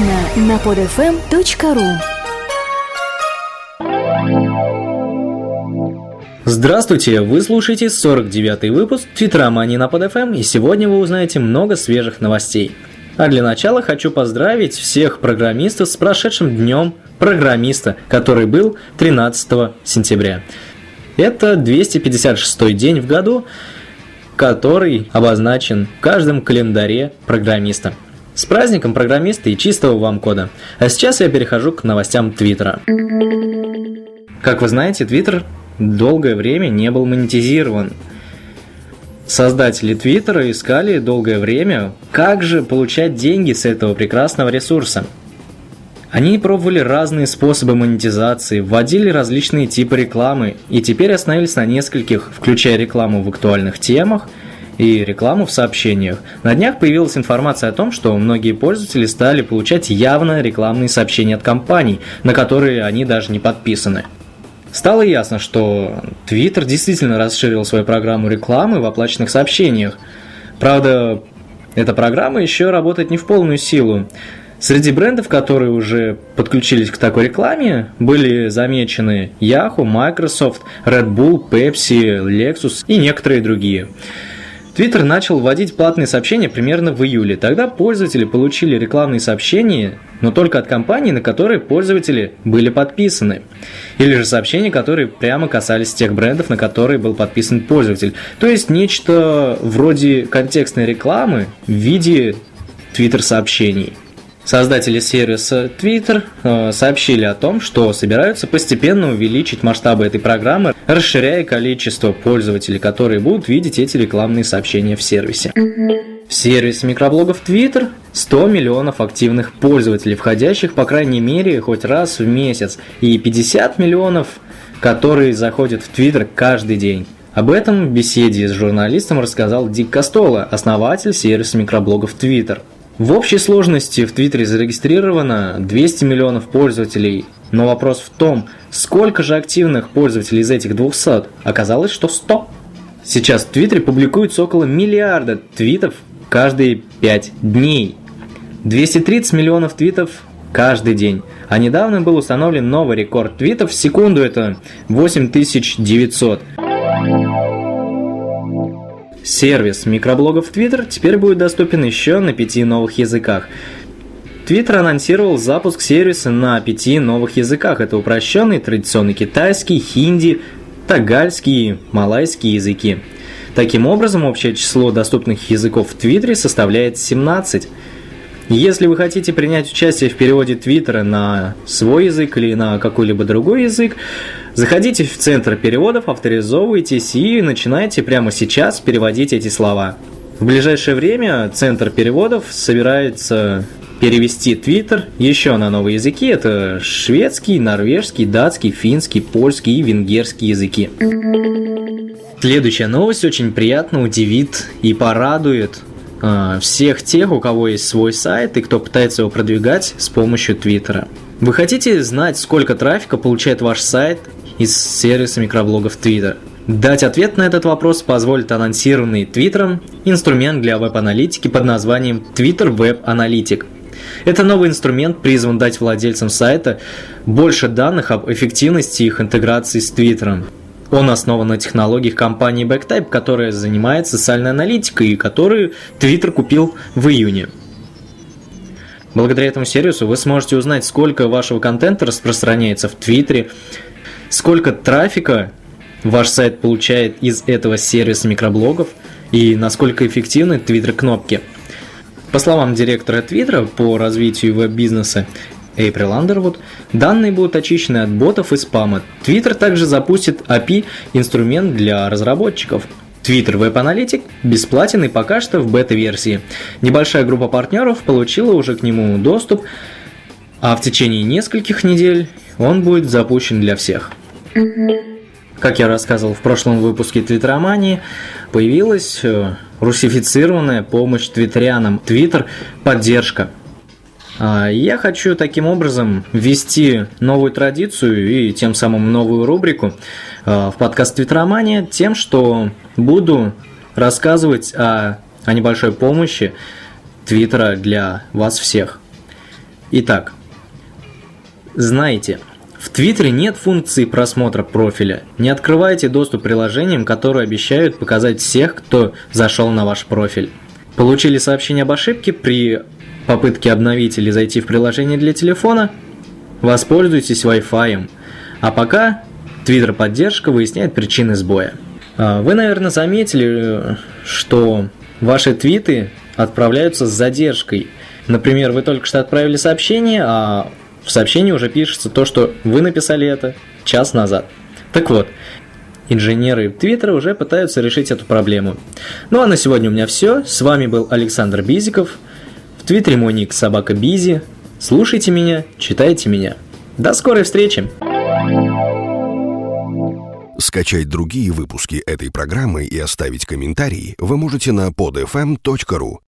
Подробно на podfm.ru Здравствуйте! Вы слушаете 49-й выпуск Твиттеромании на PodFM, и сегодня вы узнаете много свежих новостей. А для начала хочу поздравить всех программистов с прошедшим днем программиста, который был 13 сентября. Это 256 день в году, который обозначен в каждом календаре программиста. С праздником программиста и чистого вам кода. А сейчас я перехожу к новостям Твиттера. Как вы знаете, Твиттер долгое время не был монетизирован. Создатели Твиттера искали долгое время, как же получать деньги с этого прекрасного ресурса. Они пробовали разные способы монетизации, вводили различные типы рекламы и теперь остановились на нескольких, включая рекламу в актуальных темах и рекламу в сообщениях. На днях появилась информация о том, что многие пользователи стали получать явно рекламные сообщения от компаний, на которые они даже не подписаны. Стало ясно, что Twitter действительно расширил свою программу рекламы в оплаченных сообщениях. Правда, эта программа еще работает не в полную силу. Среди брендов, которые уже подключились к такой рекламе, были замечены Yahoo, Microsoft, Red Bull, Pepsi, Lexus и некоторые другие. Твиттер начал вводить платные сообщения примерно в июле. Тогда пользователи получили рекламные сообщения, но только от компаний, на которые пользователи были подписаны. Или же сообщения, которые прямо касались тех брендов, на которые был подписан пользователь. То есть нечто вроде контекстной рекламы в виде твиттер-сообщений. Создатели сервиса Twitter э, сообщили о том, что собираются постепенно увеличить масштабы этой программы, расширяя количество пользователей, которые будут видеть эти рекламные сообщения в сервисе. Сервис микроблогов Twitter 100 миллионов активных пользователей, входящих по крайней мере хоть раз в месяц, и 50 миллионов, которые заходят в Twitter каждый день. Об этом в беседе с журналистом рассказал Дик Костола, основатель сервиса микроблогов Twitter. В общей сложности в Твиттере зарегистрировано 200 миллионов пользователей, но вопрос в том, сколько же активных пользователей из этих 200? Оказалось, что 100. Сейчас в Твиттере публикуется около миллиарда твитов каждые 5 дней. 230 миллионов твитов каждый день. А недавно был установлен новый рекорд твитов в секунду, это 8900. Сервис микроблогов Twitter теперь будет доступен еще на пяти новых языках. Twitter анонсировал запуск сервиса на пяти новых языках. Это упрощенный традиционный китайский, хинди, тагальский и малайский языки. Таким образом, общее число доступных языков в Твиттере составляет 17. Если вы хотите принять участие в переводе Твиттера на свой язык или на какой-либо другой язык, заходите в центр переводов, авторизовывайтесь и начинайте прямо сейчас переводить эти слова. В ближайшее время центр переводов собирается перевести Твиттер еще на новые языки. Это шведский, норвежский, датский, финский, польский и венгерский языки. Следующая новость очень приятно удивит и порадует всех тех, у кого есть свой сайт и кто пытается его продвигать с помощью Твиттера. Вы хотите знать, сколько трафика получает ваш сайт из сервиса микроблогов Twitter? Дать ответ на этот вопрос позволит анонсированный Твиттером инструмент для веб-аналитики под названием Twitter Web Analytic. Это новый инструмент призван дать владельцам сайта больше данных об эффективности их интеграции с Твиттером. Он основан на технологиях компании Backtype, которая занимается социальной аналитикой и которую Twitter купил в июне. Благодаря этому сервису вы сможете узнать, сколько вашего контента распространяется в Твиттере, сколько трафика ваш сайт получает из этого сервиса микроблогов и насколько эффективны Твиттер-кнопки. По словам директора Твиттера по развитию веб-бизнеса, April Underwood, данные будут очищены от ботов и спама. Twitter также запустит API-инструмент для разработчиков. Twitter Web Analytic бесплатен и пока что в бета-версии. Небольшая группа партнеров получила уже к нему доступ, а в течение нескольких недель он будет запущен для всех. Как я рассказывал в прошлом выпуске Твиттеромании, появилась э, русифицированная помощь твиттерянам, Твиттер поддержка – я хочу таким образом ввести новую традицию и тем самым новую рубрику а, в подкаст Твиттеромания тем, что буду рассказывать о, о небольшой помощи Твиттера для вас всех. Итак, знайте, в Твиттере нет функции просмотра профиля. Не открывайте доступ приложениям, которые обещают показать всех, кто зашел на ваш профиль. Получили сообщение об ошибке при попытке обновить или зайти в приложение для телефона? Воспользуйтесь Wi-Fi. А пока Twitter поддержка выясняет причины сбоя. А, вы, наверное, заметили, что ваши твиты отправляются с задержкой. Например, вы только что отправили сообщение, а в сообщении уже пишется то, что вы написали это час назад. Так вот, инженеры Твиттера уже пытаются решить эту проблему. Ну а на сегодня у меня все. С вами был Александр Бизиков. В Твиттере мой ник собака Бизи. Слушайте меня, читайте меня. До скорой встречи! Скачать другие выпуски этой программы и оставить комментарии вы можете на podfm.ru.